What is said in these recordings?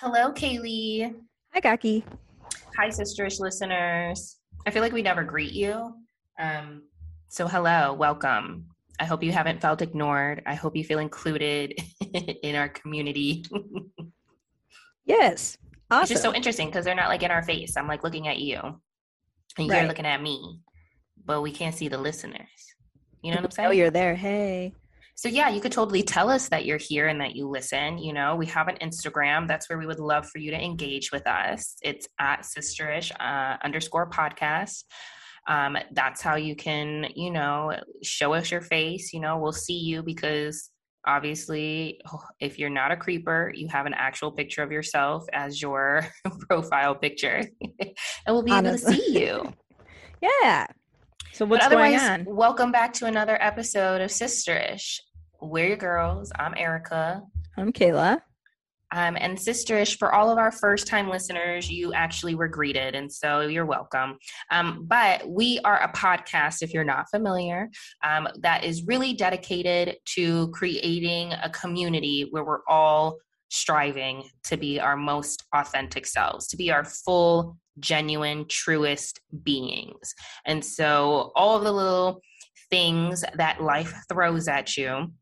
Hello, Kaylee. Hi, Gaki. Hi, sisterish listeners. I feel like we never greet you. Um, so, hello, welcome. I hope you haven't felt ignored. I hope you feel included in our community. Yes. Awesome. It's just so interesting because they're not like in our face. I'm like looking at you, and Right. you're looking at me, but we can't see the listeners. You know what I'm saying? oh, you're there. Hey. So yeah, you could totally tell us that you're here and that you listen. You know, we have an Instagram. That's where we would love for you to engage with us. It's at sisterish uh, underscore podcast. Um, that's how you can, you know, show us your face. You know, we'll see you because obviously, if you're not a creeper, you have an actual picture of yourself as your profile picture, and we'll be able to see you. Yeah. So what's but going otherwise, on? welcome back to another episode of Sisterish. We're your girls. I'm Erica. I'm Kayla. Um, and Sisterish, for all of our first time listeners, you actually were greeted, and so you're welcome. Um, but we are a podcast, if you're not familiar, um, that is really dedicated to creating a community where we're all striving to be our most authentic selves, to be our full, genuine, truest beings. And so, all the little things that life throws at you.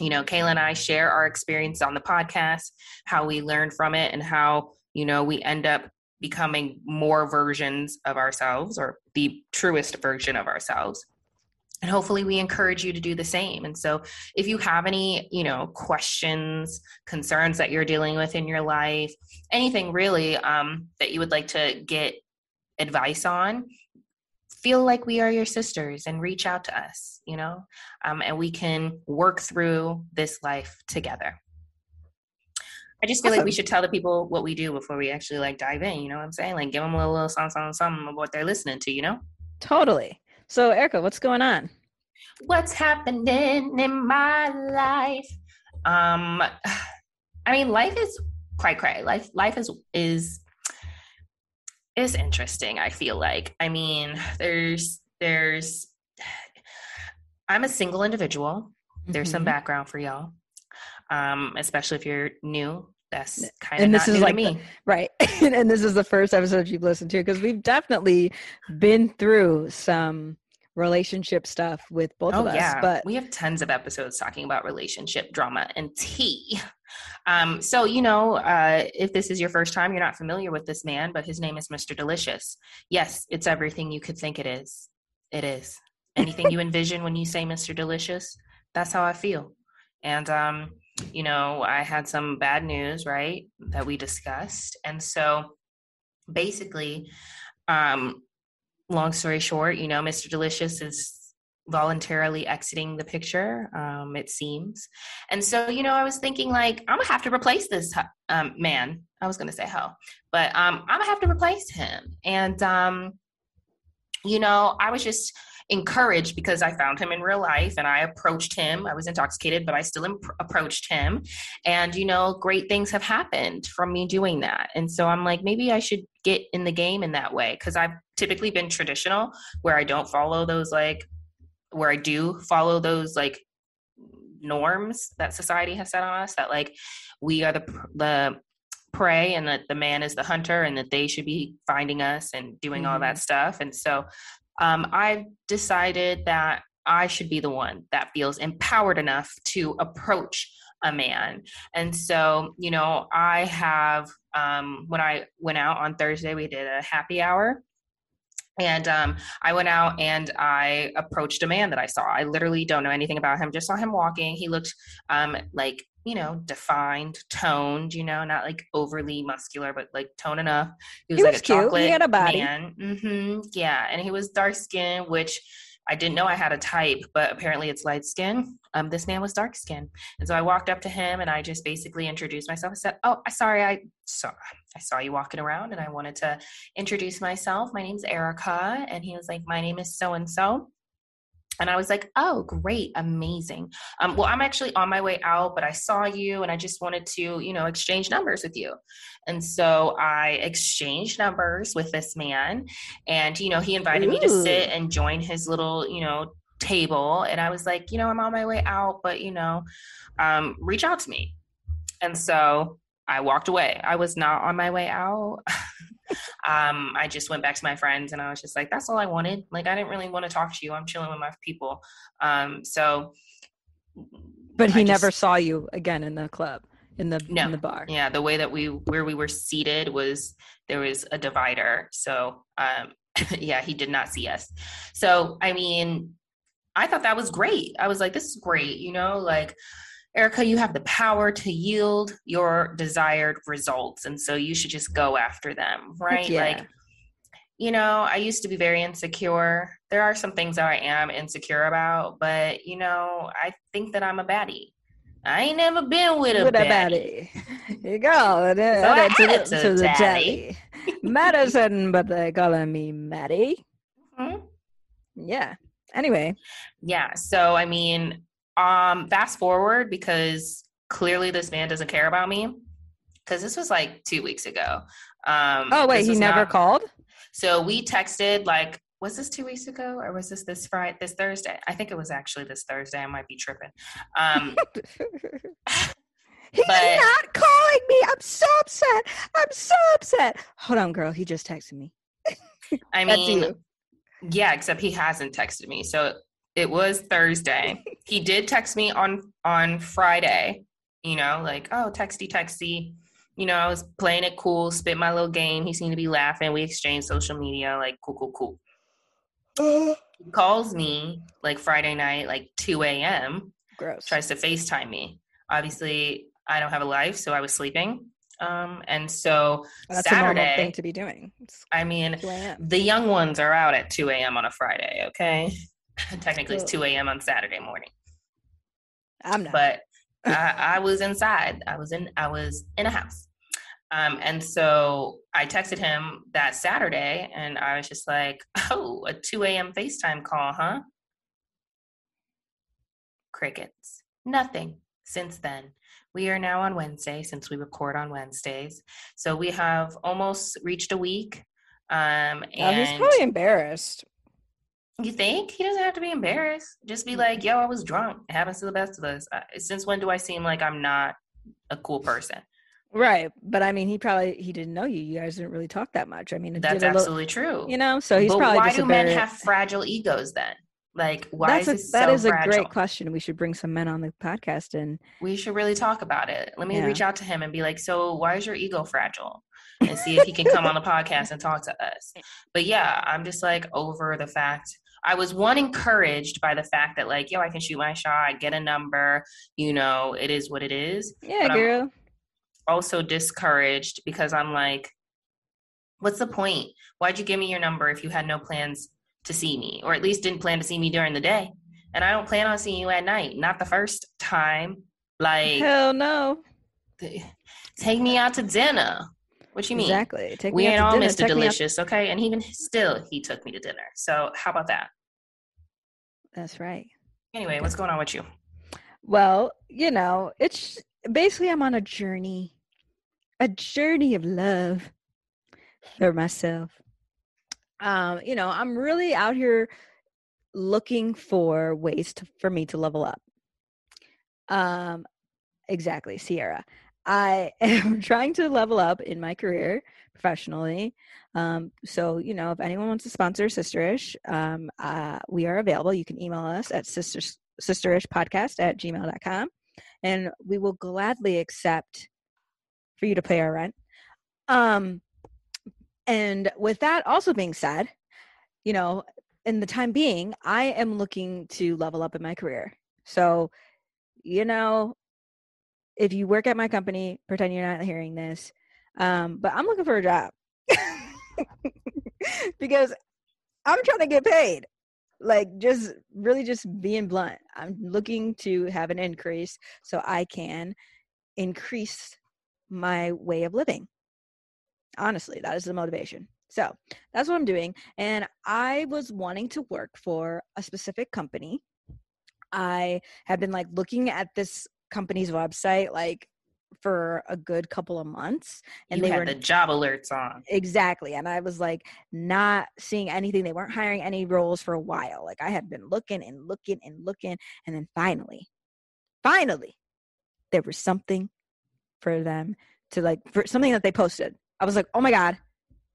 You know, Kayla and I share our experience on the podcast, how we learn from it, and how, you know, we end up becoming more versions of ourselves or the truest version of ourselves. And hopefully we encourage you to do the same. And so if you have any, you know, questions, concerns that you're dealing with in your life, anything really um, that you would like to get advice on, feel like we are your sisters and reach out to us, you know, um, and we can work through this life together. I just feel like we should tell the people what we do before we actually like dive in. You know what I'm saying? Like give them a little, little something, something, something of what they're listening to. You know Totally. So, Erica, what's going on? what's happening in my life? Um, I mean, life is quite cray. Life, life is is is interesting. I feel like. I mean, there's there's. I'm a single individual. There's some Mhm. background for y'all, um, especially if you're new. That's kind of And this is like me. the- right. and this is the first episode you've listened to because we've definitely been through some relationship stuff with both of Oh us. yeah, But we have tons of episodes talking about relationship drama and tea. Um, so you know, uh, if this is your first time, you're not familiar with this man, but his name is Mr. Delicious. Yes, it's everything you could think it is. It is anything you envision when you say Mr. Delicious. That's how I feel. And um, you know, I had some bad news, right, that we discussed, and so basically, um, long story short, you know, Mr. Delicious is voluntarily exiting the picture, um, it seems. And so, you know, I was thinking, like, I'm gonna have to replace this um, man. I was gonna say hell, but um, I'm gonna have to replace him. And, um, you know, I was just encouraged because I found him in real life and I approached him. I was intoxicated, but I still imp- approached him. And, you know, great things have happened from me doing that. And so I'm like, maybe I should get in the game in that way because I've typically been traditional where I don't follow those, like, where I do follow those, like, norms that society has set on us that, like, we are the, the, prey and that the man is the hunter and that they should be finding us and doing all that stuff and so um, I've decided that I should be the one that feels empowered enough to approach a man. And so, you know, I have, um, when I went out on Thursday, we did a happy hour. And um, I went out and I approached a man that I saw. I literally don't know anything about him, just saw him walking. He looked um, like, you know, defined, toned, you know, not like overly muscular, but like tone enough. He was He like was a cute. He chocolate had a body. man. hmm Yeah. And he was dark skinned, which I didn't know I had a type, but apparently it's light skin. Um, this man was dark skin, and so I walked up to him and I just basically introduced myself. I said, "Oh, sorry, I saw I saw you walking around, and I wanted to introduce myself. My name's Erica." And he was like, "My name is so and so." And I was like, oh, great, amazing. Um, well, I'm actually on my way out, but I saw you and I just wanted to, you know, exchange numbers with you. And so I exchanged numbers with this man. And, you know, he invited Ooh. me to sit and join his little, you know, table. And I was like, you know, I'm on my way out, but, you know, um, reach out to me. And so I walked away. I was not on my way out. um, I just went back to my friends and I was just like, that's all I wanted. Like, I didn't really want to talk to you. I'm chilling with my people. Um, so, but he never saw you again in the club in the no, in the bar. Yeah, the way that we where we were seated was there was a divider. So, um, yeah, he did not see us. So, I mean, I thought that was great. I was like, this is great. You know, like Erica, you have the power to yield your desired results. And so you should just go after them, right? Yeah. Like, you know, I used to be very insecure. There are some things that I am insecure about, but, you know, I think that I'm a baddie. I ain't never been with a with baddie. A baddie. you go. So to, the, to the daddy. Madison, but they're calling me Maddie. Mm-hmm. Yeah. Anyway. Yeah. So, I mean, um, fast forward because clearly this man doesn't care about me because this was like two weeks ago. Um, oh wait, he never not, called. So we texted like, was this two weeks ago or was this this Friday, this Thursday? I think it was actually this Thursday. I might be tripping. Um, He's but, not calling me. I'm so upset. I'm so upset. Hold on, girl. He just texted me. I mean, yeah, except he hasn't texted me. So it was Thursday. he did text me on on Friday, you know, like, oh, texty, texty. You know, I was playing it cool, spit my little game. He seemed to be laughing. We exchanged social media, like, cool, cool, cool. he calls me like Friday night, like 2 a.m. Gross. Tries to FaceTime me. Obviously, I don't have a life, so I was sleeping. Um, and so That's Saturday thing to be doing. It's I mean, the young ones are out at 2 a.m. on a Friday. Okay, Technically, it's 2 a.m. on Saturday morning. I'm not. But I, I, was inside. I was in. I was in a house. Um, and so I texted him that Saturday, and I was just like, "Oh, a 2 a.m. FaceTime call, huh?" Crickets. Nothing since then. We are now on Wednesday since we record on Wednesdays. So we have almost reached a week. Um, and oh, he's probably embarrassed. You think he doesn't have to be embarrassed? Just be like, "Yo, I was drunk. It happens to the best of us." Uh, since when do I seem like I'm not a cool person? Right, but I mean, he probably he didn't know you. You guys didn't really talk that much. I mean, that's absolutely true. You know, so he's but probably. Why do men have fragile egos then? Like, why that's is a, that so is fragile? a great question. We should bring some men on the podcast and we should really talk about it. Let me yeah. reach out to him and be like, "So, why is your ego fragile?" And see if he can come on the podcast and talk to us. But yeah, I'm just like over the fact I was one encouraged by the fact that like, yo, I can shoot my shot, I get a number, you know, it is what it is. Yeah, but girl. I'm also discouraged because I'm like, what's the point? Why'd you give me your number if you had no plans to see me, or at least didn't plan to see me during the day? And I don't plan on seeing you at night. Not the first time. Like hell no. Take me out to dinner. What you mean? Exactly. Take we ain't all dinner. Mr. Delicious, okay? And even still, he took me to dinner. So how about that? That's right. Anyway, what's going on with you? Well, you know, it's basically I'm on a journey, a journey of love for myself. Um, you know, I'm really out here looking for ways to, for me to level up. Um, exactly, Sierra. I am trying to level up in my career professionally. Um, so, you know, if anyone wants to sponsor Sisterish, um, uh, we are available. You can email us at sisters, sisterishpodcast at gmail.com and we will gladly accept for you to pay our rent. Um, and with that also being said, you know, in the time being, I am looking to level up in my career. So, you know, if you work at my company, pretend you're not hearing this. Um, but I'm looking for a job because I'm trying to get paid. Like just really just being blunt. I'm looking to have an increase so I can increase my way of living. Honestly, that is the motivation. So that's what I'm doing. And I was wanting to work for a specific company. I had been like looking at this company's website like for a good couple of months and you they were the job alerts on. Exactly and i was like not seeing anything. They weren't hiring any roles for a while. Like i had been looking and looking and looking and then finally finally there was something for them to like for something that they posted. I was like oh my god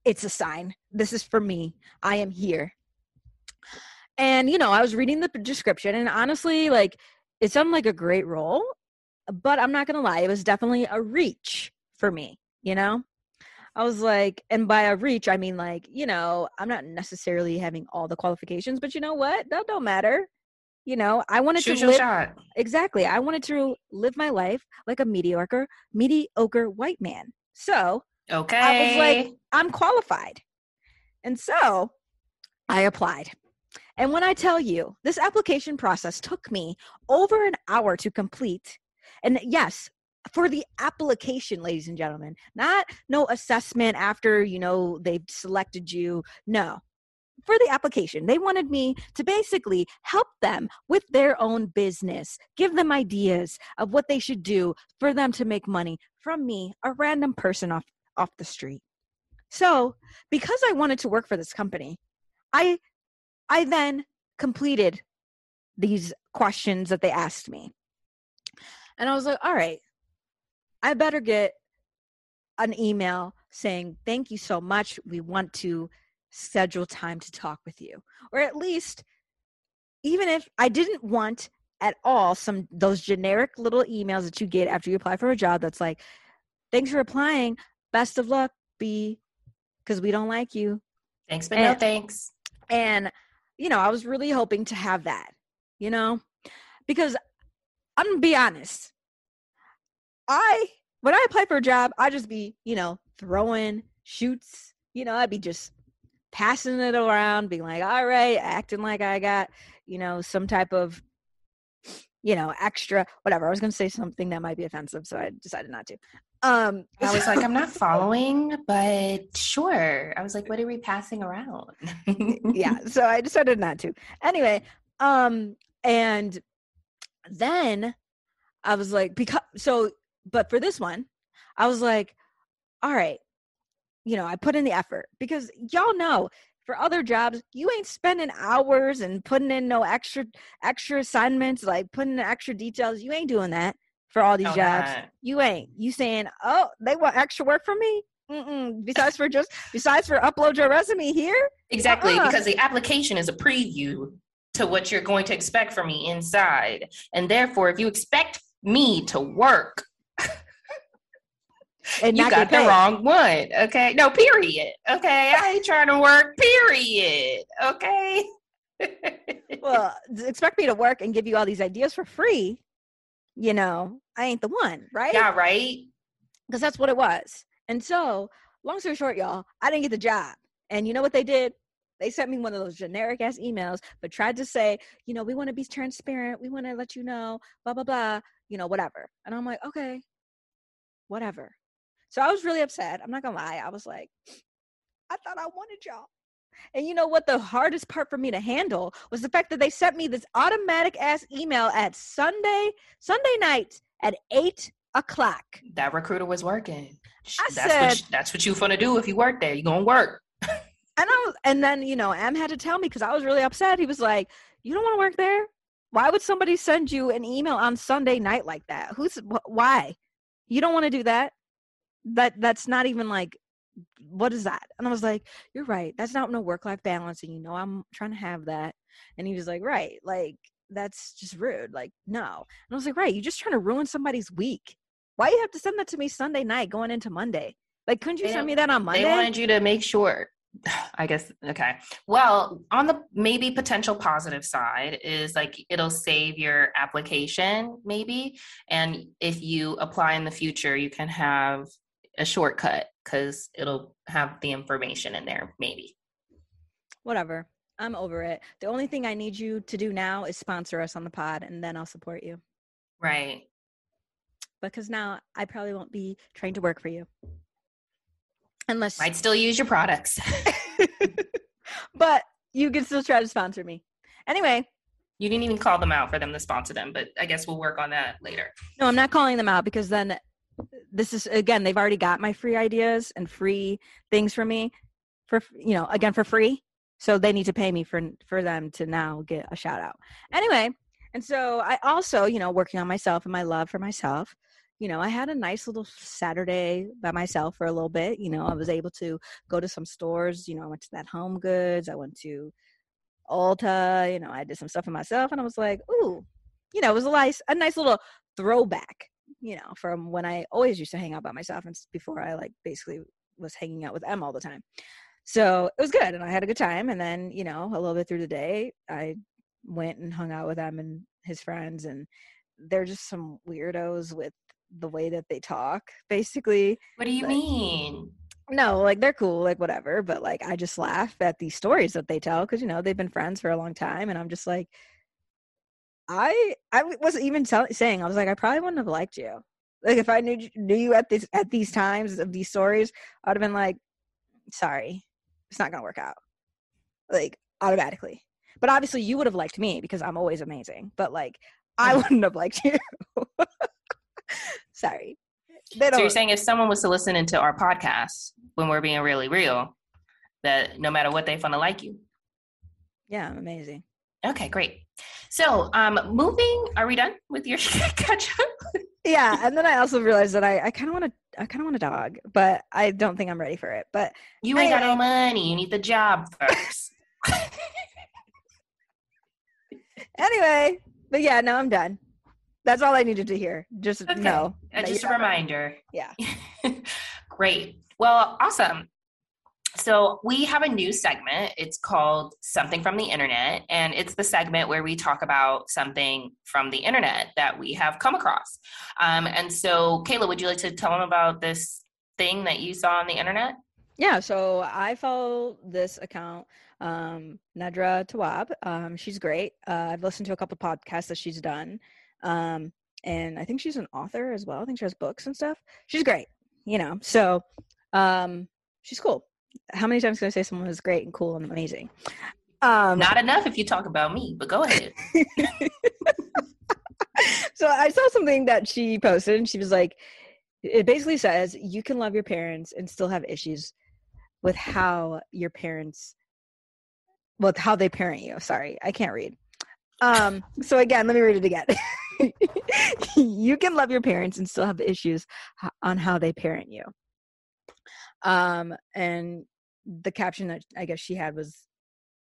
it's a sign. This is for me. I am here. And you know i was reading the description and honestly like it sounded like a great role but i'm not gonna lie it was definitely a reach for me you know? I was like and by a reach i mean like you know i'm not necessarily having all the qualifications but you know what? That don't matter you know? I wanted Shoot to live shot. exactly i wanted to live my life like a mediocre mediocre white man. So okay i was like i'm qualified. And so i applied. And when i tell you this application process took me over an hour to complete and yes for the application ladies and gentlemen not no assessment after you know they've selected you no for the application. They wanted me to basically help them with their own business, give them ideas of what they should do for them to make money from me, a random person off off the street. So, because I wanted to work for this company, I I then completed these questions that they asked me. And I was like, "All right. I better get an email saying, "Thank you so much. We want to schedule time to talk with you or at least even if i didn't want at all some those generic little emails that you get after you apply for a job that's like thanks for applying best of luck b because we don't like you thanks but and, no thanks and you know i was really hoping to have that you know because i'm gonna be honest i when i apply for a job i just be you know throwing shoots you know i'd be just passing it around, being like, all right, acting like I got, you know, some type of, you know, extra, whatever. I was to say something that might be offensive, so I decided not to. Um, I was like, I'm not following, but sure. I was like, what are we passing around? yeah. So I decided not to. Anyway, um, and then I was like, because so, but for this one, I was like, all right, you know, I put in the effort because y'all know for other jobs, you ain't spending hours and putting in no extra extra assignments, like putting in extra details. You ain't doing that for all these no, jobs. Not. You ain't. You saying, oh, they want extra work from me? Mm-mm. Besides for just besides for upload your resume here. Exactly, uh-uh. because the application is a preview to what you're going to expect from me inside, and therefore, if you expect me to work and you got the wrong one. Okay. No, period. Okay. I ain't trying to work, period. Okay. well, expect me to work and give you all these ideas for free. You know, I ain't the one, right? Yeah, right. Because that's what it was. And so, long story short, y'all, I didn't get the job. And you know what they did? They sent me one of those generic ass emails, but tried to say, you know, we want to be transparent. We want to let you know, blah, blah, blah, you know, whatever. And I'm like, okay, whatever. So I was really upset. I'm not gonna lie. I was like, I thought I wanted y'all. And you know what? The hardest part for me to handle was the fact that they sent me this automatic ass email at Sunday, Sunday night at eight o'clock. That recruiter was working. I that's said, what, that's what you gonna do if you work there. You're gonna work. and I was, and then you know, Em had to tell me because I was really upset. He was like, "You don't want to work there? Why would somebody send you an email on Sunday night like that? Who's why? You don't want to do that." that that's not even like what is that? And i was like you're right. That's not no work life balance and you know i'm trying to have that. And he was like right. Like that's just rude. Like no. And i was like right. You're just trying to ruin somebody's week. Why you have to send that to me sunday night going into monday? Like couldn't you they send me that on monday? they wanted you to make sure I guess okay. Well, on the maybe potential positive side is like it'll save your application maybe and if you apply in the future you can have a shortcut because it'll have the information in there, maybe. Whatever. I'm over it. The only thing I need you to do now is sponsor us on the pod, and then I'll support you. Right. Because now I probably won't be trying to work for you. Unless Might still use your products. but you can still try to sponsor me. Anyway, You didn't even call them out for them to sponsor them, but I guess we'll work on that later. no, I'm not calling them out because then this is again they've already got my free ideas and free things from me for you know again for free. So they need to pay me for for them to now get a shout out. Anyway, and so I also, you know, working on myself and my love for myself. You know, I had a nice little Saturday by myself for a little bit. You know, I was able to go to some stores. You know, I went to that Home Goods. I went to Ulta. You know, I did some stuff for myself, and I was like, ooh, you know, it was a nice, a nice little throwback. You know, from when I always used to hang out by myself, and before I like basically was hanging out with Em all the time. So it was good, and I had a good time. And then, you know, a little bit through the day, I went and hung out with Em and his friends, and they're just some weirdos with the way that they talk. Basically, What do you Like- mean? no, like they're cool, like whatever. But like, I just laugh at these stories that they tell because you know they've been friends for a long time, and I'm just like, I I wasn't even tell- saying I was like I probably wouldn't have liked you. Like if I knew you- knew you at this at these times of these stories, I'd have been like, sorry, it's not gonna work out. Like automatically. But obviously you would have liked me because I'm always amazing. But like I Mhm. wouldn't have liked you. sorry. So you're saying if someone was to listen into our podcast when we're being really real, that no matter what, they gonna like you. Yeah, amazing. Okay, great. So, um, moving. Are we done with your catch up? yeah and then i also realized that i i kind of want to i kind of want a dog but i don't think i'm ready for it but You ain't got no money. You need the job first. anyway but yeah now i'm done that's all i needed to hear just Okay. know Uh, just a reminder. Yeah. Great. Well, awesome. So we have a new segment. It's called Something from the Internet. And it's the segment where we talk about something from the internet that we have come across. Um, and so, Kayla, would you like to tell them about this thing that you saw on the internet? yeah so i follow this account um Nedra Tawwab um she's great uh, i've listened to a couple podcasts that she's done um and i think she's an author as well i think she has books and stuff she's great you know so um she's cool how many times can i say someone is great and cool and amazing um Not enough if you talk about me, but go ahead. so I saw something that she posted and she was like, it basically says you can love your parents and still have issues with how your parents, with how they parent you. Sorry, I can't read. Um, so again, let me read it again. you can love your parents and still have issues on how they parent you. Um, and the caption that I guess she had was,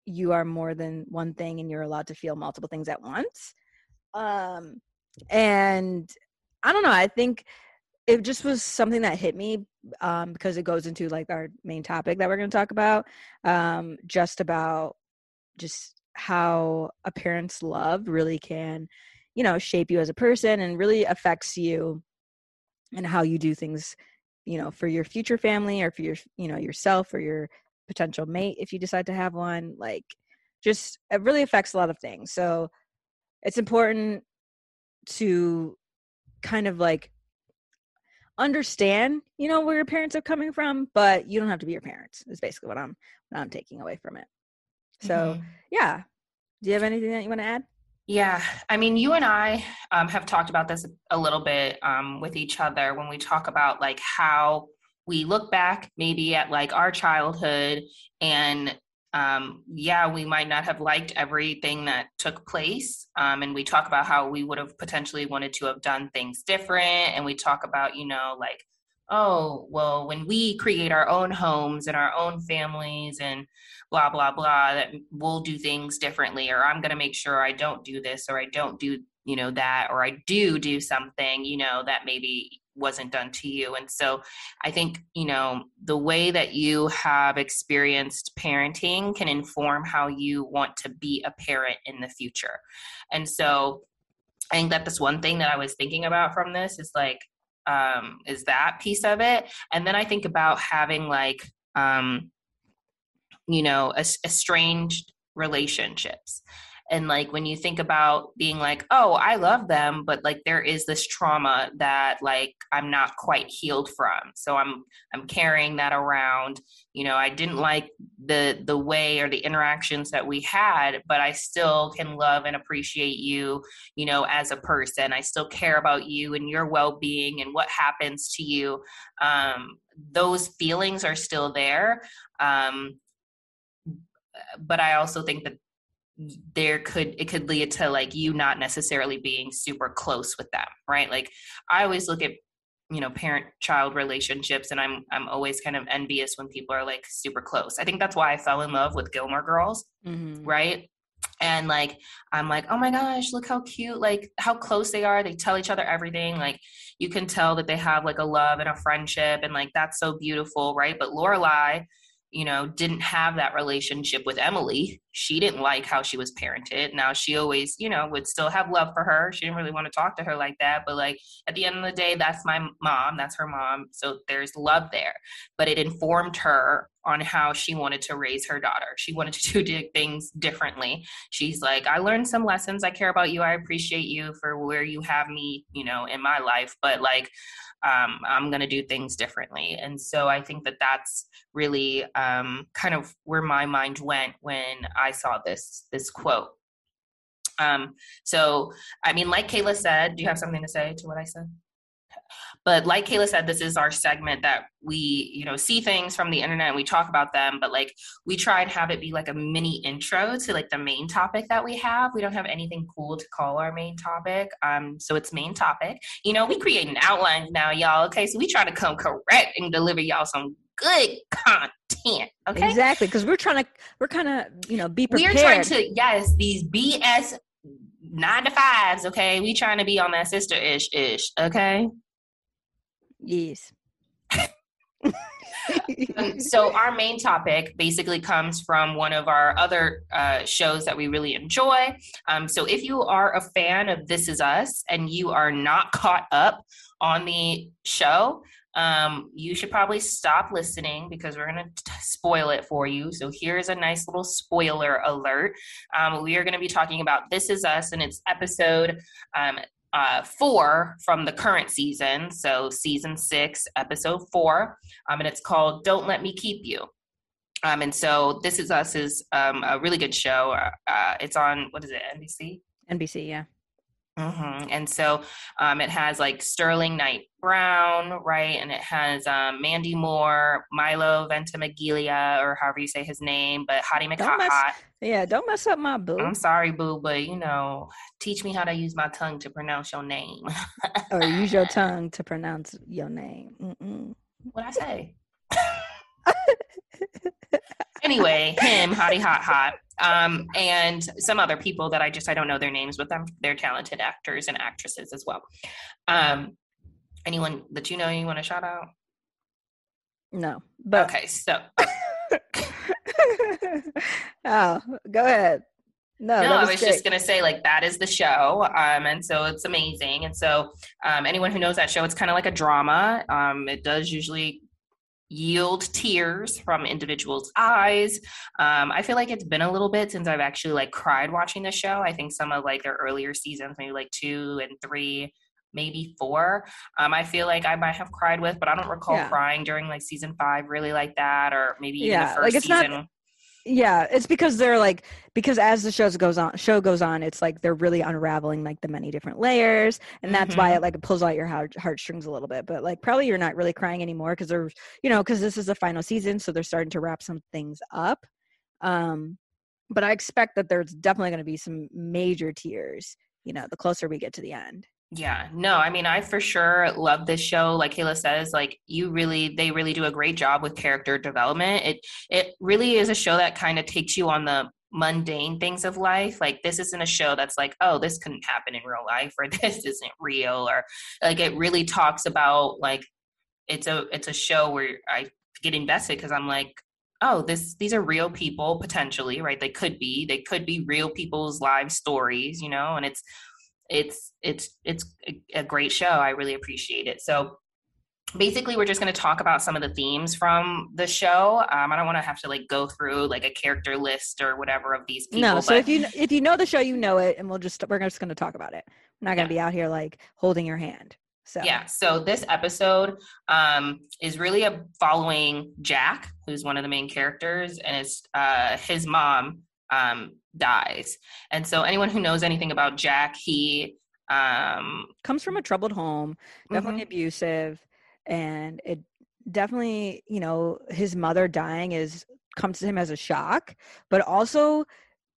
"You are more than one thing, and you're allowed to feel multiple things at once." Um, and I don't know. I think it just was something that hit me um, because it goes into like our main topic that we're going to talk about, um, just about just how a parent's love really can, you know, shape you as a person and really affects you and how you do things, you know, for your future family or for your, you know, yourself or your potential mate if you decide to have one. Like, just it really affects a lot of things. So it's important to kind of like understand you know where your parents are coming from but you don't have to be your parents is basically what i'm what i'm taking away from it so Mhm. yeah do you have anything that you want to add Yeah, I mean, you and I um, have talked about this a little bit um, with each other when we talk about like how we look back maybe at like our childhood and um, yeah, we might not have liked everything that took place. Um, and we talk about how we would have potentially wanted to have done things different. And we talk about, you know, like, oh, well, when we create our own homes and our own families and blah, blah, blah, that we'll do things differently, or I'm going to make sure I don't do this, or I don't do, you know, that, or I do do something, you know, that maybe wasn't done to you. And so I think, you know, the way that you have experienced parenting can inform how you want to be a parent in the future. And so I think that that's one thing that I was thinking about from this is like, um, is that piece of it. And then I think about having like, um, you know, estranged relationships. And like when you think about being like oh i love them but like there is this trauma that like i'm not quite healed from. So i'm i'm carrying that around. You know i didn't like the the way or the interactions that we had but i still can love and appreciate you you know as a person. I still care about you and your well-being and what happens to you. Um those feelings are still there um but i also think that there could it could lead to like you not necessarily being super close with them right? Like i always look at you know parent child relationships and i'm i'm always kind of envious when people are like super close. I think that's why i fell in love with gilmore girls mm-hmm. right? And like i'm like oh my gosh look how cute like how close they are they tell each other everything like you can tell that they have like a love and a friendship and like that's so beautiful right? But lorelai you know, didn't have that relationship with Emily. She didn't like how she was parented. Now she always, you know, would still have love for her. She didn't really want to talk to her like that. But like at the end of the day, that's my mom. That's her mom. So there's love there. But it informed her on how she wanted to raise her daughter. She wanted to do things differently. She's like, I learned some lessons. I care about you. I appreciate you for where you have me, you know, in my life. But like, um, I'm going to do things differently. And so I think that that's really um, kind of where my mind went when I saw this this quote. Um, so, I mean, like Kayla said, do you have something to say to what I said? But like Kayla said, this is our segment that we, you know, see things from the internet and we talk about them, but like we try and have it be like a mini intro to like the main topic that we have. We don't have anything cool to call our main topic. Um, so it's main topic. You know, we create an outline now, y'all. Okay. So we try to come correct and deliver y'all some good content. Okay. Exactly. Because we're trying to we're kind of, you know, be prepared. We're trying to, yes, these BS nine to fives, okay? We trying to be on that sister ish ish, okay? Yes. um, so our main topic basically comes from one of our other uh, shows that we really enjoy um, so if you are a fan of this is us and you are not caught up on the show um, you should probably stop listening because we're going to spoil it for you. So here's a nice little spoiler alert. Um, we are going to be talking about This Is Us and its episode um, uh, four from the current season. So, season six, episode four. Um, and it's called Don't Let Me Keep You. Um, and so, This Is Us is um, a really good show. Uh, uh it's on, what is it, NBC? NBC, yeah. Mm-hmm. And so um, it has like Sterling Knight Brown, right? And it has um, Mandy Moore, Milo Ventimiglia, or however you say his name, but Hottie McHot. Yeah, don't mess up my boo. I'm sorry, boo, but you know, teach me how to use my tongue to pronounce your name. or use your tongue to pronounce your name. Mm-mm. What I say? anyway, him, Hottie Hot Hot um, and some other people that I just I don't know their names, but them they're talented actors and actresses as well. Um, anyone that you know you want to shout out? No, but okay, so. oh, go ahead. No, no I was just gonna say like that is the show, um, and so it's amazing. And so um, anyone who knows that show, it's kind of like a drama. Um, it does usually yield tears from individuals' eyes. Um, I feel like it's been a little bit since I've actually like cried watching the show. I think some of like their earlier seasons, maybe like two and three, maybe four. Um, I feel like I might have cried with, but I don't recall yeah. crying during like season five really like that, or maybe even yeah, the first like it's season. Not- yeah it's because they're like because as the shows goes on show goes on it's like they're really unraveling like the many different layers and that's mm-hmm. why it like it pulls out your heart heartstrings a little bit but like probably you're not really crying anymore because they're you know because this is the final season so they're starting to wrap some things up um but i expect that there's definitely going to be some major tears you know the closer we get to the end yeah, no, I mean, I for sure love this show. Like Kayla says, like you really, they really do a great job with character development. It, it really is a show that kind of takes you on the mundane things of life. Like this isn't a show that's like, oh, this couldn't happen in real life, or this isn't real, or like it really talks about like it's a, it's a show where I get invested because I'm like, oh this these are real people potentially right they could be they could be real people's live stories you know and it's it's it's it's a great show. I really appreciate it. So basically we're just going to talk about some of the themes from the show um, i don't want to have to like go through like a character list or whatever of these people no so if you if you know the show you know it and we'll just we're just going to talk about it we're not going to yeah. be out here like holding your hand so yeah so this episode um, is really a following jack who's one of the main characters and it's uh, his mom um, dies and so anyone who knows anything about jack he um, comes from a troubled home definitely mm-hmm. abusive and it definitely you know his mother dying is comes to him as a shock but also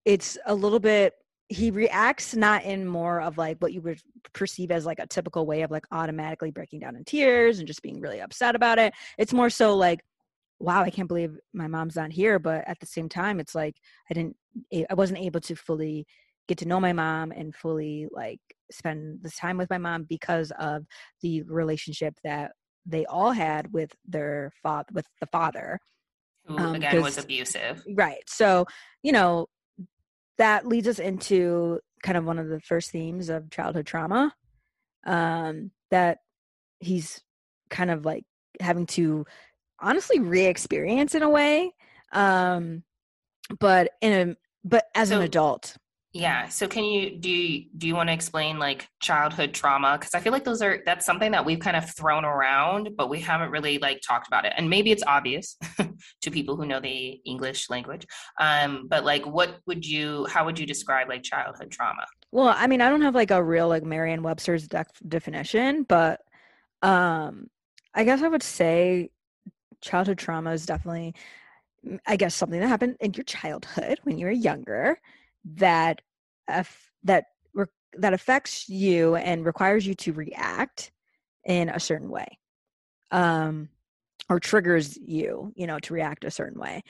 it's a little bit he reacts not in more of like what you would perceive as like a typical way of like automatically breaking down in tears and just being really upset about it it's more so like wow i can't believe my mom's not here but at the same time it's like i didn't i wasn't able to fully get to know my mom and fully like spend this time with my mom because of the relationship that they all had with their father with the father who um, again was abusive. Right so you know that leads us into kind of one of the first themes of childhood trauma um that he's kind of like having to honestly re-experience in a way um but in a but as so, an adult yeah. So can you do you, do you want to explain like childhood trauma because I feel like those are that's something that we've kind of thrown around but we haven't really like talked about it. And maybe it's obvious to people who know the English language. Um but like what would you how would you describe like childhood trauma? Well, I mean, I don't have like a real like Merriam-Webster's def- definition, but um I guess I would say childhood trauma is definitely I guess something that happened in your childhood when you were younger that that re- that affects you and requires you to react in a certain way um or triggers you you know to react a certain way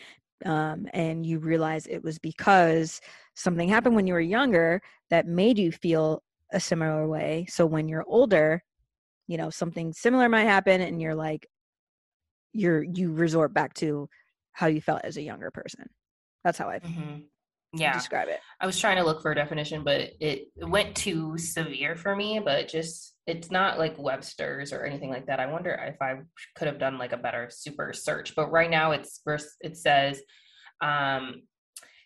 um and you realize it was because something happened when you were younger that made you feel a similar way. So when you're older you know something similar might happen and you're like you're you resort back to how you felt as a younger person. That's how i mm-hmm. yeah. describe it. I was trying to look for a definition but it went too severe for me but just it's not like webster's or anything like that. I wonder if i could have done like a better super search but right now it's first it says um,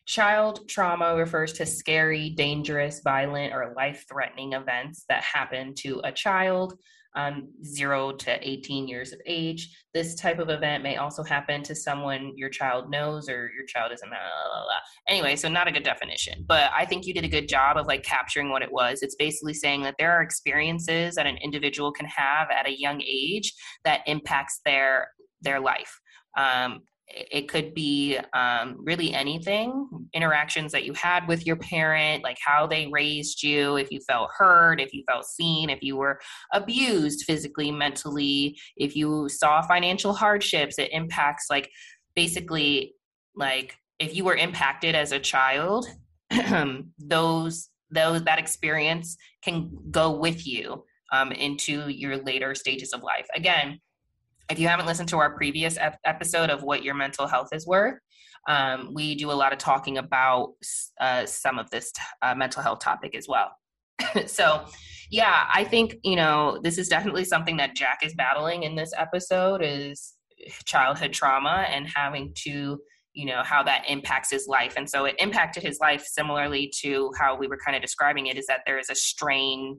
child trauma refers to scary dangerous violent or life threatening events that happen to a child um, zero to 18 years of age. This type of event may also happen to someone your child knows or your child isn't. Blah, blah, blah. Anyway, so not a good definition, but I think you did a good job of like capturing what it was. It's basically saying that there are experiences that an individual can have at a young age that impacts their their life. Um, it could be um, really anything interactions that you had with your parent like how they raised you if you felt heard if you felt seen if you were abused physically mentally if you saw financial hardships it impacts like basically like if you were impacted as a child those those that experience can go with you um, into your later stages of life. Again if you haven't listened to our previous ep- episode of what your mental health is worth, um, we do a lot of talking about uh, some of this t- uh, mental health topic as well. so, yeah, I think you know this is definitely something that Jack is battling in this episode is childhood trauma and having to you know how that impacts his life and so it impacted his life similarly to how we were kind of describing it is that there is a strain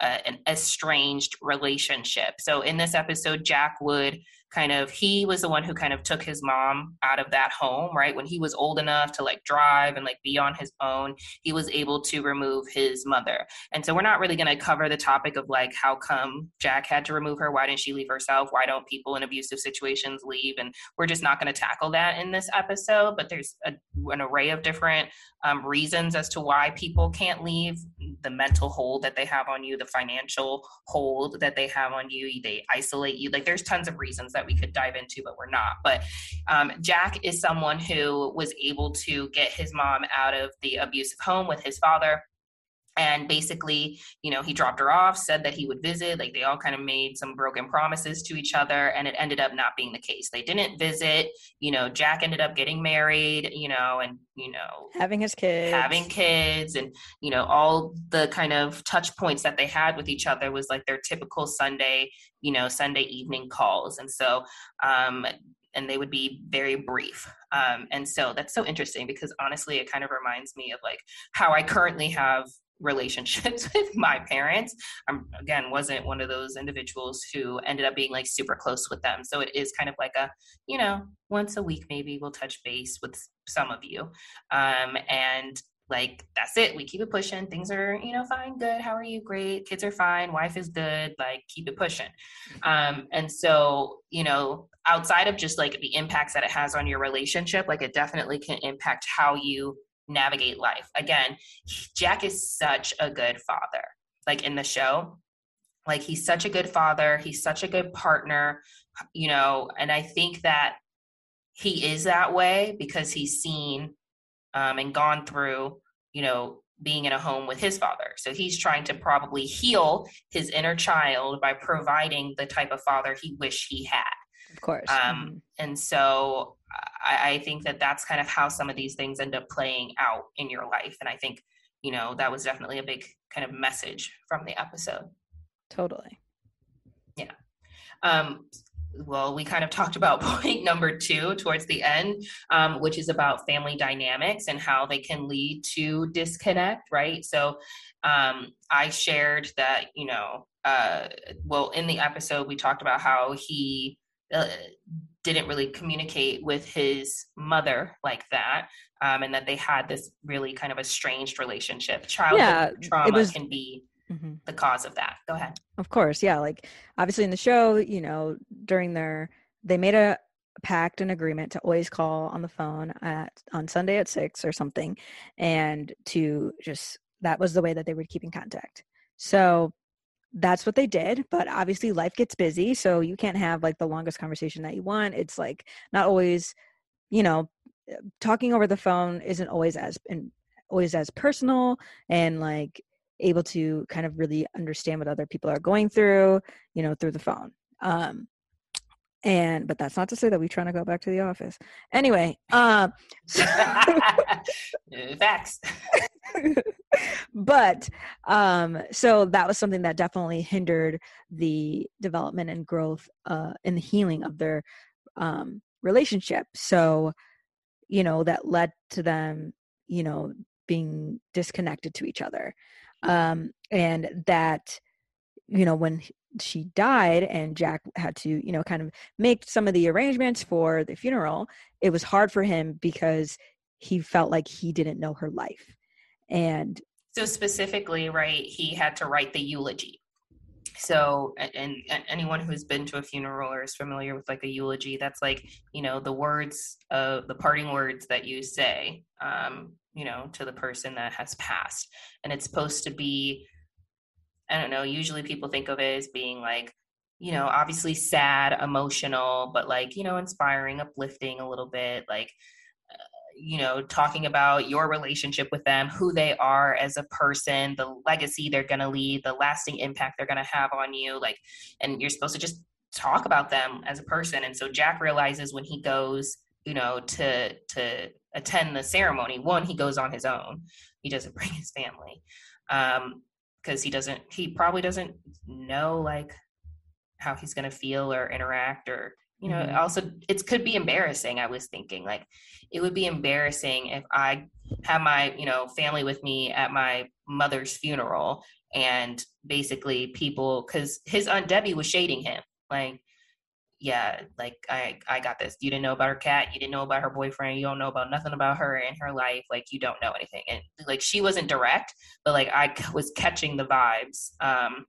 uh, an estranged relationship. So in this episode, Jack would kind of he was the one who kind of took his mom out of that home right? When he was old enough to like drive and like be on his own he was able to remove his mother. And so we're not really going to cover the topic of like how come jack had to remove her? Why didn't she leave herself? Why don't people in abusive situations leave? And we're just not going to tackle that in this episode but there's a, an array of different um, reasons as to why people can't leave. The mental hold that they have on you the financial hold that they have on you they isolate you like there's tons of reasons that we could dive into, but we're not. But um, Jack is someone who was able to get his mom out of the abusive home with his father. And basically you know he dropped her off said that he would visit like they all kind of made some broken promises to each other and it ended up not being the case. They didn't visit you know jack ended up getting married you know and you know having his kids. having kids and you know all the kind of touch points that they had with each other was like their typical sunday you know sunday evening calls. And so um and they would be very brief. Um, and so that's so interesting because honestly, it kind of reminds me of like how I currently have relationships with my parents. I'm again wasn't one of those individuals who ended up being like super close with them. So it is kind of like a, you know, once a week maybe we'll touch base with some of you. Um, and like that's it. We keep it pushing. Things are you know fine good. How are you? Great. Kids are fine. Wife is good. Like keep it pushing. Um and so you know outside of just like the impacts that it has on your relationship like it definitely can impact how you navigate life. Again, Jack is such a good father, like in the show. Like he's such a good father, he's such a good partner, you know, and I think that he is that way because he's seen um, and gone through, you know, being in a home with his father. So he's trying to probably heal his inner child by providing the type of father he wished he had. Of course. Um, mm-hmm. And so I, I think that that's kind of how some of these things end up playing out in your life. And I think, you know, that was definitely a big kind of message from the episode. Totally. Yeah. Um, well, we kind of talked about point number two towards the end, um, which is about family dynamics and how they can lead to disconnect, right? So um, I shared that, you know, uh, well, in the episode, we talked about how he uh, didn't really communicate with his mother like that um, and that they had this really kind of estranged relationship. Childhood yeah, trauma was, can be mm-hmm. the cause of that. Go ahead. Of course yeah like obviously in the show you know during their they made a pact an agreement to always call on the phone at on sunday at six or something and to just that was the way that they would keep in contact. So that's what they did but obviously life gets busy so you can't have like the longest conversation that you want. It's like not always you know eh, talking over the phone isn't always as and always as personal and like able to kind of really understand what other people are going through you know through the phone. Um and but that's not to say that we're trying to go back to the office. Anyway um so, facts. But um so that was something that definitely hindered the development and growth uh in the healing of their um relationship. So you know that led to them you know being disconnected to each other. Um and that you know when she died and Jack had to, you know, kind of make some of the arrangements for the funeral, it was hard for him because he felt like he didn't know her life. And so specifically right he had to write the eulogy. So and, and, anyone who's been to a funeral or is familiar with like a eulogy that's like you know the words of the parting words that you say um you know to the person that has passed. And it's supposed to be i don't know usually people think of it as being like you know obviously sad emotional but like you know inspiring uplifting a little bit like you know talking about your relationship with them who they are as a person the legacy they're going to leave the lasting impact they're going to have on you like and you're supposed to just talk about them as a person. And so jack realizes when he goes you know to to attend the ceremony one he goes on his own. He doesn't bring his family. Um because he doesn't he probably doesn't know like how he's going to feel or interact or you know mm-hmm. also it could be embarrassing i was thinking like it would be embarrassing if i have my you know family with me at my mother's funeral and basically people because his aunt debbie was shading him like yeah like i i got this. You didn't know about her cat. You didn't know about her boyfriend. You don't know about nothing about her and her life. Like you don't know anything. And like she wasn't direct but like i was catching the vibes um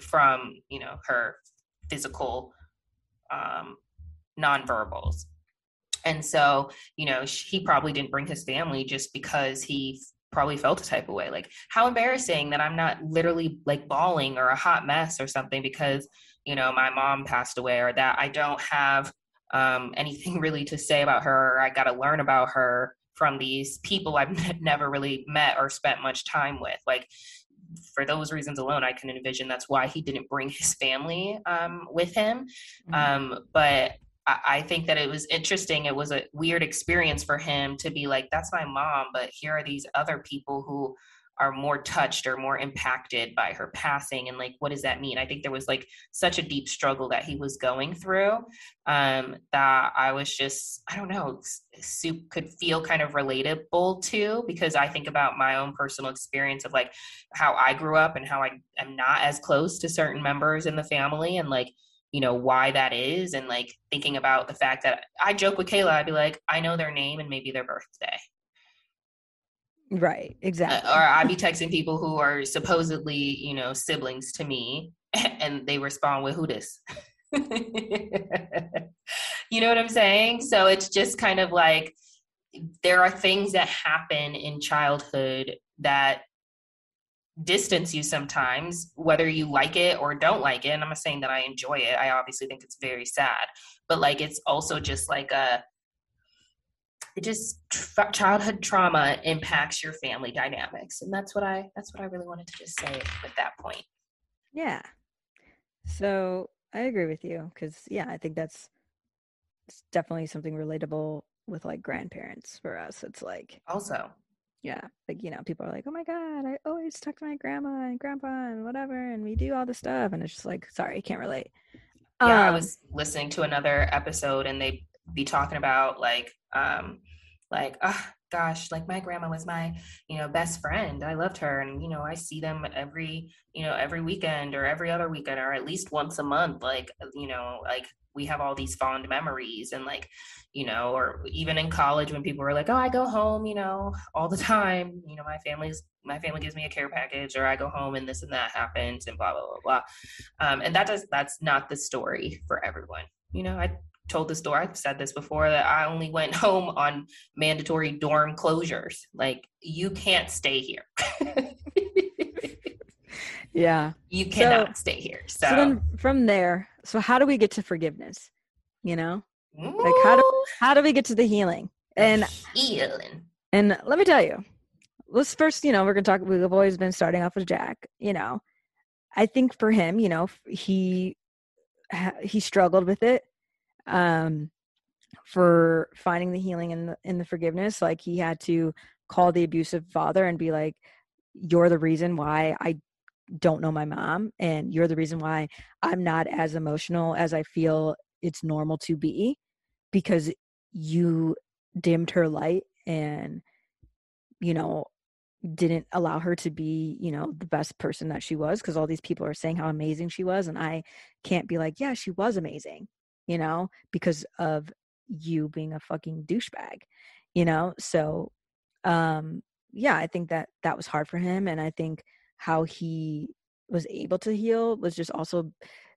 from you know her physical um, nonverbals. And so, you know, he probably didn't bring his family just because he probably felt a type of way. Like, how embarrassing that I'm not literally like bawling or a hot mess or something because, you know, my mom passed away or that I don't have um, anything really to say about her. I got to learn about her from these people I've never really met or spent much time with. Like for those reasons alone, I can envision that's why he didn't bring his family um, with him. Mm-hmm. Um, but I, I think that it was interesting. It was a weird experience for him to be like, "That's my mom," but here are these other people who are more touched or more impacted by her passing and like what does that mean? I think there was like such a deep struggle that he was going through um that i was just i don't know soup could feel kind of relatable to because i think about my own personal experience of like how i grew up and how i am not as close to certain members in the family and like you know why that is and like thinking about the fact that i joke with kayla i'd be like i know their name and maybe their birthday Right, exactly. Uh, or I'd be texting people who are supposedly, you know, siblings to me, and they respond with who this. you know what I'm saying? So it's just kind of like there are things that happen in childhood that distance you sometimes, whether you like it or don't like it. And I'm not saying that I enjoy it. I obviously think it's very sad, but like it's also just like a just tra- childhood trauma impacts your family dynamics and that's what i that's what i really wanted to just say at that point. Yeah. So i agree with you because yeah i think that's it's definitely something relatable with like grandparents for us it's like also. Yeah like you know people are like oh my god i always talk to my grandma and grandpa and whatever and we do all this stuff and it's just like sorry can't relate. Yeah um, i was listening to another episode and they be talking about like um like oh gosh like my grandma was my you know best friend. I loved her. And you know i see them every you know every weekend or every other weekend or at least once a month like you know like we have all these fond memories and like you know or even in college when people were like oh i go home you know all the time. You know my family's my family gives me a care package or i go home and this and that happens and blah blah blah blah. Um, and that does that's not the story for everyone. You know i told the story i've said this before that i only went home on mandatory dorm closures. Like you can't stay here. Yeah. You cannot so, stay here. so. so then from there so how do we get to forgiveness you know? Ooh. like how do how do we get to the healing? And healing. and let me tell you let's first you know we're gonna talk we've always been starting off with jack you know? I think for him you know he he struggled with it um, for finding the healing in the in the forgiveness. Like he had to call the abusive father and be like, "You're the reason why I don't know my mom, and you're the reason why I'm not as emotional as I feel it's normal to be, because you dimmed her light and you know didn't allow her to be you know the best person that she was because all these people are saying how amazing she was and i can't be like yeah she was amazing you know, because of you being a fucking douchebag, you know? So, um, yeah, I think that that was hard for him. And I think how he was able to heal was just also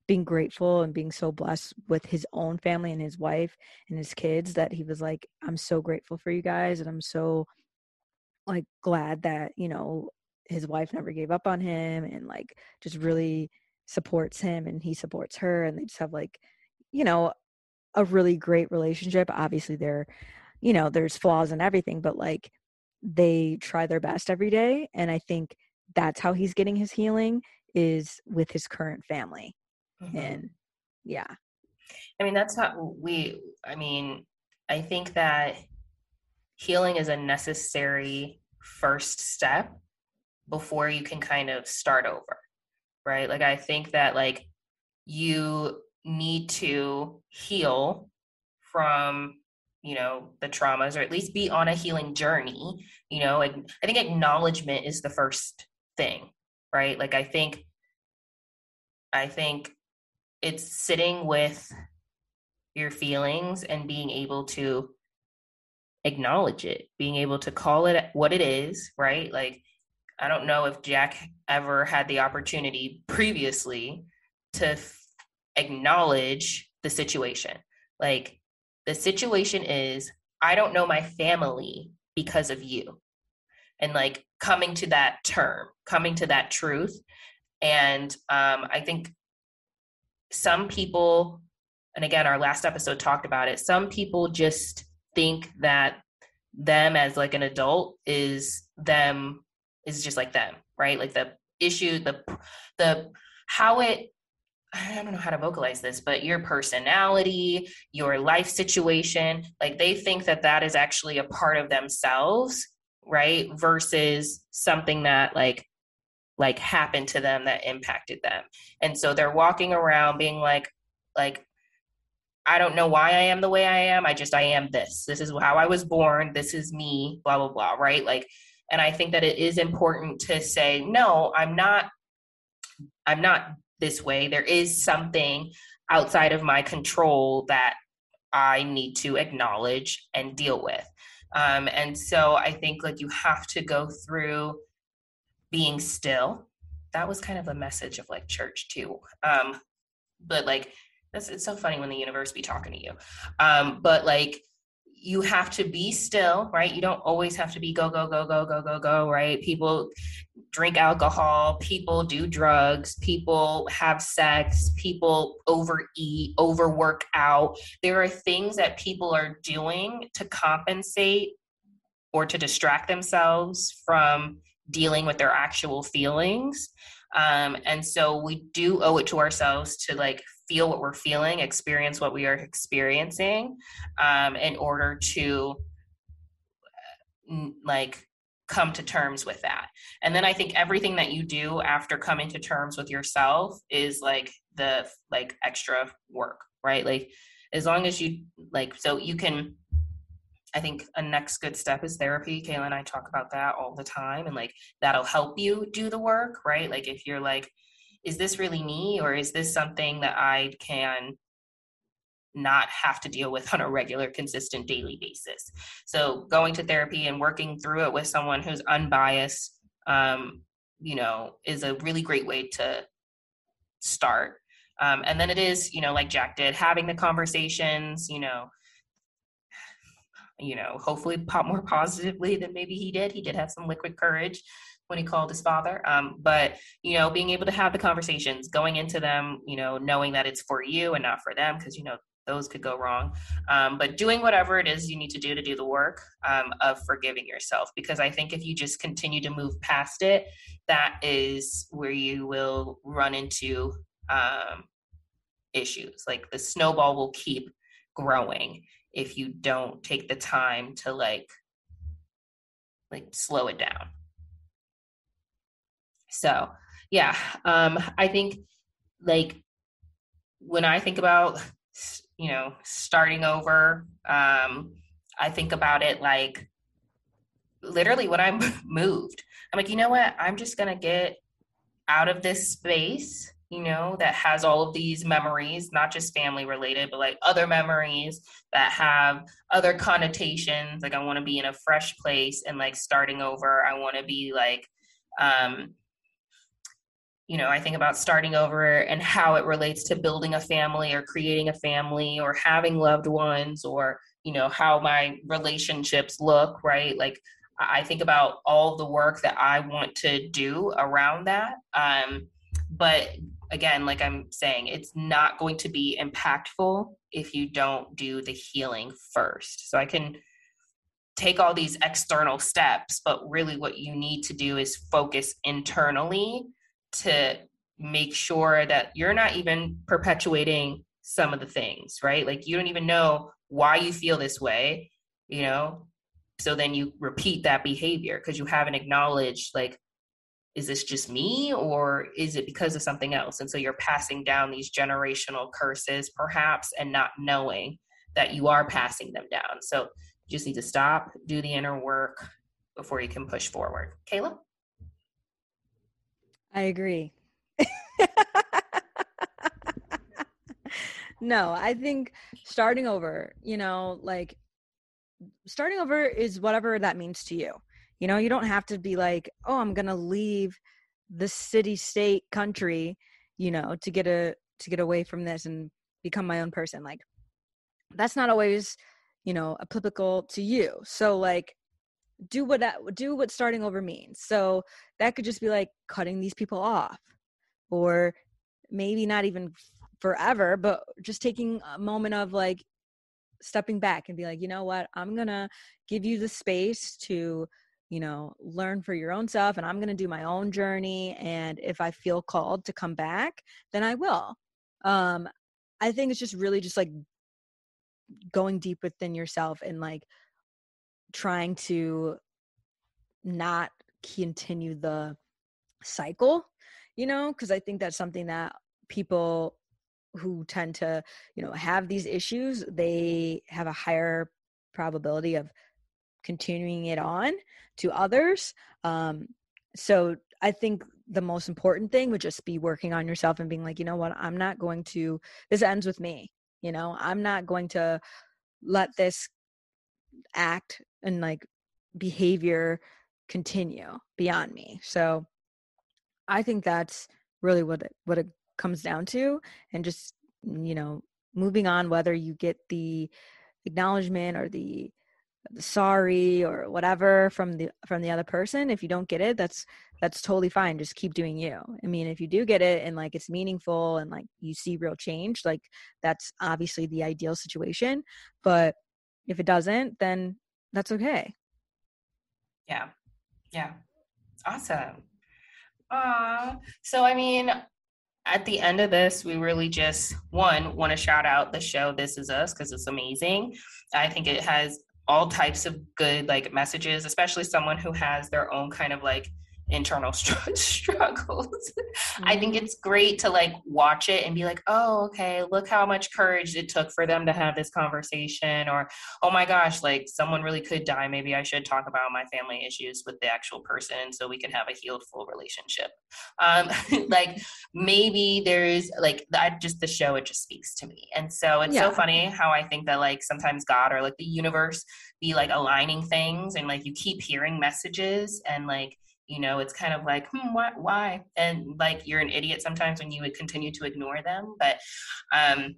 being grateful and being so blessed with his own family and his wife and his kids that he was like, I'm so grateful for you guys. And I'm so like glad that, you know, his wife never gave up on him and like just really supports him and he supports her and they just have like you know, a really great relationship. Obviously, there, you know, there's flaws and everything, but like they try their best every day. And I think that's how he's getting his healing is with his current family. Mm-hmm. And yeah. I mean, that's not we, I mean, I think that healing is a necessary first step before you can kind of start over. Right. Like, I think that, like, you need to heal from you know the traumas or at least be on a healing journey you know and i think acknowledgement is the first thing right? Like i think i think it's sitting with your feelings and being able to acknowledge it being able to call it what it is right? Like i don't know if jack ever had the opportunity previously to acknowledge the situation. Like the situation is, I don't know my family because of you. And like coming to that term, coming to that truth. And um, I think some people, and again, our last episode talked about it, some people just think that them as like an adult is them is just like them, right? Like the issue, the the how it I don't know how to vocalize this, but your personality, your life situation, like they think that that is actually a part of themselves, right? Versus something that like like happened to them that impacted them. And so they're walking around being like like I don't know why I am the way I am. I just I am this. This is how I was born. This is me, blah blah blah, right? Like and I think that it is important to say, no, I'm not I'm not this way. There is something outside of my control that I need to acknowledge and deal with. Um, and so I think like you have to go through being still. That was kind of a message of like church too. Um, but like that's it's so funny when the universe be talking to you. Um, but like you have to be still, right? You don't always have to be go, go, go, go, go, go, go, right? People drink alcohol, people do drugs, people have sex, people overeat, overwork out. There are things that people are doing to compensate or to distract themselves from dealing with their actual feelings. Um, and so we do owe it to ourselves to like feel what we're feeling, experience what we are experiencing, um, in order to like come to terms with that. And then I think everything that you do after coming to terms with yourself is like the like extra work, right? Like as long as you like so you can I think a next good step is therapy. Kayla and I talk about that all the time and like that'll help you do the work, right? Like if you're like is this really me or is this something that I can not have to deal with on a regular, consistent daily basis? So going to therapy and working through it with someone who's unbiased, um, you know, is a really great way to start. Um, and then it is, you know, like Jack did, having the conversations, you know, you know, hopefully pop more positively than maybe he did. He did have some liquid courage when he called his father. Um, but you know, being able to have the conversations, going into them, you know, knowing that it's for you and not for them, because you know those could go wrong. Um, but doing whatever it is you need to do to do the work um, of forgiving yourself, because I think if you just continue to move past it, that is where you will run into um, issues. Like the snowball will keep growing if you don't take the time to like like slow it down so yeah, um, I think like when I think about you know starting over, um, I think about it like literally when i'm moved. I'm like, you know what? I'm just gonna get out of this space you know, that has all of these memories, not just family related, but like other memories that have other connotations. Like I want to be in a fresh place and like starting over. I want to be like um you know, I think about starting over and how it relates to building a family or creating a family or having loved ones or, you know, how my relationships look, right? Like I think about all the work that I want to do around that. Um, but again, like I'm saying, it's not going to be impactful if you don't do the healing first. So I can take all these external steps, but really what you need to do is focus internally to make sure that you're not even perpetuating some of the things, right? Like you don't even know why you feel this way, you know? So then you repeat that behavior because you haven't acknowledged, like, is this just me or is it because of something else? And so you're passing down these generational curses, perhaps, and not knowing that you are passing them down. So you just need to stop, do the inner work before you can push forward. Kayla? I agree. no, I think starting over, you know, like starting over is whatever that means to you. You know, you don't have to be like, oh, I'm going to leave the city, state, country, you know, to get a to get away from this and become my own person. Like that's not always, you know, applicable to you. So like do what do what starting over means so that could just be like cutting these people off or maybe not even forever but just taking a moment of like stepping back and be like, you know what, I'm gonna give you the space to, you know, learn for your own self, and I'm gonna do my own journey. And if I feel called to come back, then I will. Um, I think it's just really just like going deep within yourself and like trying to not continue the cycle you know because i think that's something that people who tend to you know have these issues they have a higher probability of continuing it on to others um so i think the most important thing would just be working on yourself and being like you know what? I'm not going to this ends with me you know? I'm not going to let this act and like behavior continue beyond me. So i think that's really what it, what it comes down to and just mm, you know moving on whether you get the acknowledgement or the, the sorry or whatever from the from the other person if you don't get it that's that's totally fine just keep doing you. I mean if you do get it and like it's meaningful and like you see real change like that's obviously the ideal situation but if it doesn't then that's okay. Yeah. Yeah. Awesome. Uh so i mean at the end of this, we really just one want to shout out the show This Is Us because it's amazing. I think it has all types of good like messages, especially someone who has their own kind of like internal struggles. Mm-hmm. I think mm-hmm. it's great to like watch it and be like, oh, okay, look how much courage it took for them to have this conversation. Or, oh my gosh, like someone really could die. Maybe I should talk about my family issues with the actual person so we can have a healed full relationship. Um, like maybe there's like, I just, the show, it just speaks to me. And so it's yeah. so funny how I think that like sometimes God or like the universe be like aligning things and like you keep hearing messages and like, you know it's kind of like hmm, why, why? And like you're an idiot sometimes when you would continue to ignore them but um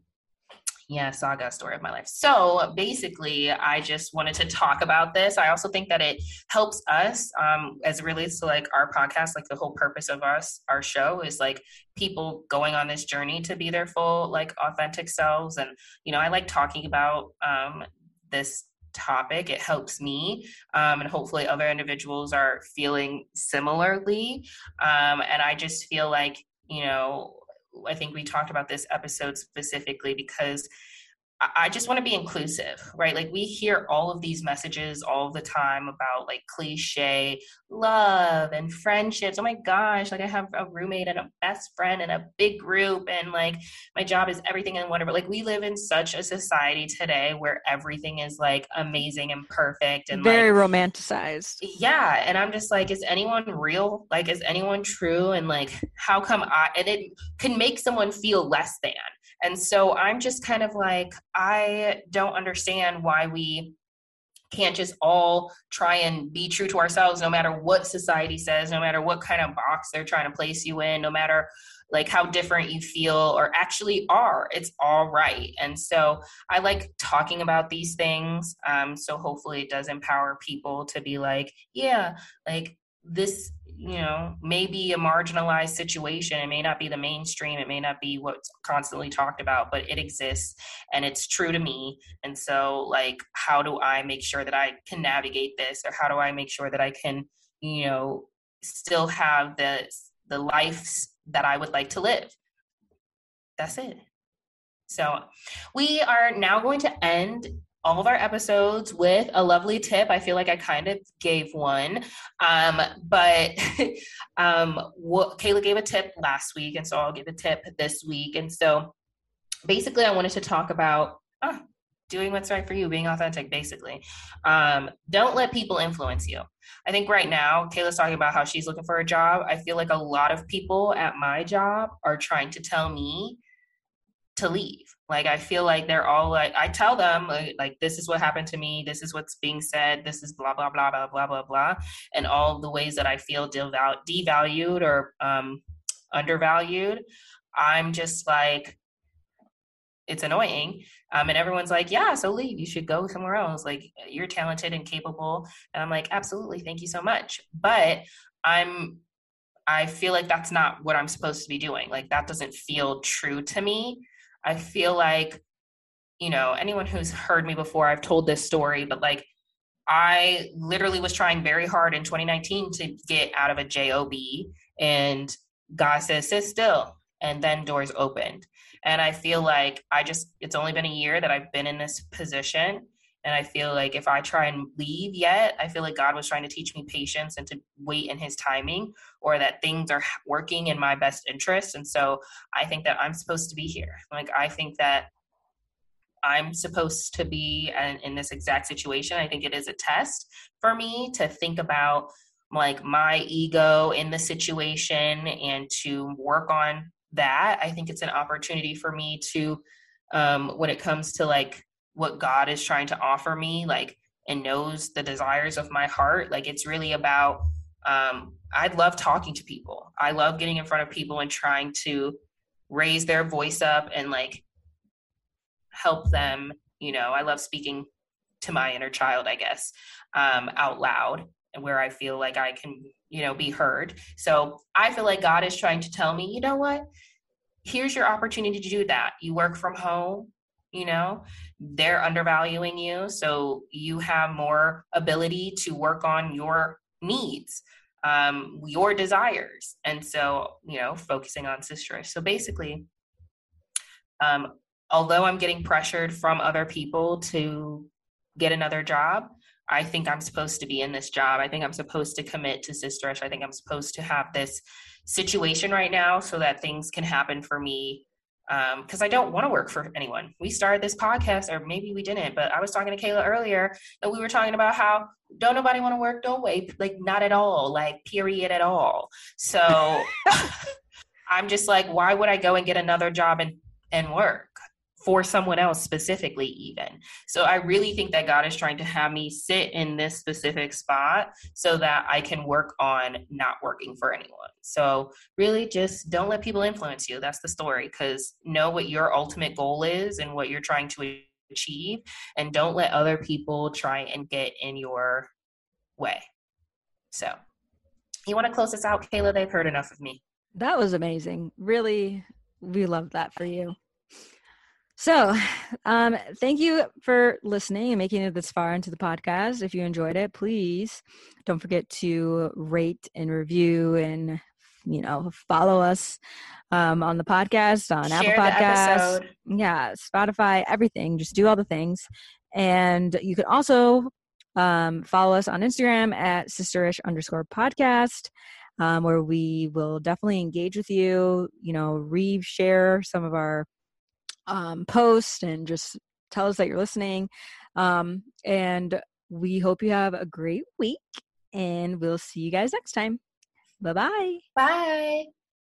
yeah saga story of my life. So basically i just wanted to talk about this. I also think that it helps us um, as it relates to like our podcast like the whole purpose of us our show is like people going on this journey to be their full like authentic selves. And you know i like talking about um, this topic. It helps me, um, and hopefully other individuals are feeling similarly. Um, and I just feel like, you know, I think we talked about this episode specifically because I just want to be inclusive, right? Like we hear all of these messages all the time about like cliche love and friendships. Oh my gosh, like I have a roommate and a best friend and a big group and like my job is everything and whatever. Like we live in such a society today where everything is like amazing and perfect and very like, romanticized. Yeah, and I'm just like is anyone real? Like is anyone true and like how come I and it can make someone feel less than and so I'm just kind of like, I don't understand why we can't just all try and be true to ourselves no matter what society says, no matter what kind of box they're trying to place you in, no matter like how different you feel or actually are. It's all right. And so I like talking about these things. Um, so hopefully it does empower people to be like, yeah, like this you know may be a marginalized situation. It may not be the mainstream. It may not be what's constantly talked about but it exists and it's true to me. And so like how do i make sure that i can navigate this or how do i make sure that i can you know still have the the lives that i would like to live? That's it. So we are now going to end all of our episodes with a lovely tip. I feel like I kind of gave one, um, but um, what, Kayla gave a tip last week, and so I'll give a tip this week. And so, basically, I wanted to talk about oh, doing what's right for you, being authentic. Basically, um, don't let people influence you. I think right now, Kayla's talking about how she's looking for a job. I feel like a lot of people at my job are trying to tell me to leave. Like I feel like they're all like I tell them like, like, this is what happened to me, this is what's being said, this is blah blah blah blah blah blah blah, and all the ways that I feel devalued or um, undervalued. I'm just like it's annoying. Um, and everyone's like, yeah, so leave. You should go somewhere else. Like you're talented and capable. And I'm like, absolutely, thank you so much. But I'm I feel like that's not what I'm supposed to be doing. Like that doesn't feel true to me. I feel like you know, anyone who's heard me before, I've told this story, but like I literally was trying very hard in 2019 to get out of a job and God says sit still and then doors opened. And I feel like I just it's only been a year that I've been in this position and I feel like if I try and leave yet, I feel like God was trying to teach me patience and to wait in his timing or that things are working in my best interest. And so I think that I'm supposed to be here. Like, I think that I'm supposed to be in this exact situation. I think it is a test for me to think about like my ego in the situation and to work on that. I think it's an opportunity for me to, um, when it comes to like what God is trying to offer me, like, and knows the desires of my heart. Like, it's really about, um, I love talking to people. I love getting in front of people and trying to raise their voice up and like help them. You know, I love speaking to my inner child, I guess, um, out loud and where I feel like I can, you know, be heard. So I feel like God is trying to tell me, you know what? Here's your opportunity to do that. You work from home, you know, they're undervaluing you. So you have more ability to work on your needs, um, your desires. And so, you know, focusing on sister. So basically, um, although I'm getting pressured from other people to get another job, I think I'm supposed to be in this job. I think I'm supposed to commit to Sisterish. I think I'm supposed to have this situation right now so that things can happen for me. Because um, I don't want to work for anyone. We started this podcast, or maybe we didn't, but I was talking to Kayla earlier that we were talking about how don't nobody want to work, don't wait, like not at all, like period at all. So I'm just like, why would I go and get another job and and work? For someone else specifically even. So i really think that god is trying to have me sit in this specific spot so that i can work on not working for anyone. So really just don't let people influence you. That's the story because know what your ultimate goal is and what you're trying to achieve and don't let other people try and get in your way. So you want to close this out kayla? They've heard enough of me. That was amazing. Really we love that for you so, um, thank you for listening and making it this far into the podcast. If you enjoyed it, please don't forget to rate and review and you know follow us um, on the podcast on Share Apple Podcasts, yeah, Spotify, everything. Just do all the things, and you can also um, follow us on Instagram at sisterish underscore podcast. Um, where we will definitely engage with you, you know, re share some of our um, post and just tell us that you're listening. Um, and we hope you have a great week and we'll see you guys next time. Bye-bye. Bye.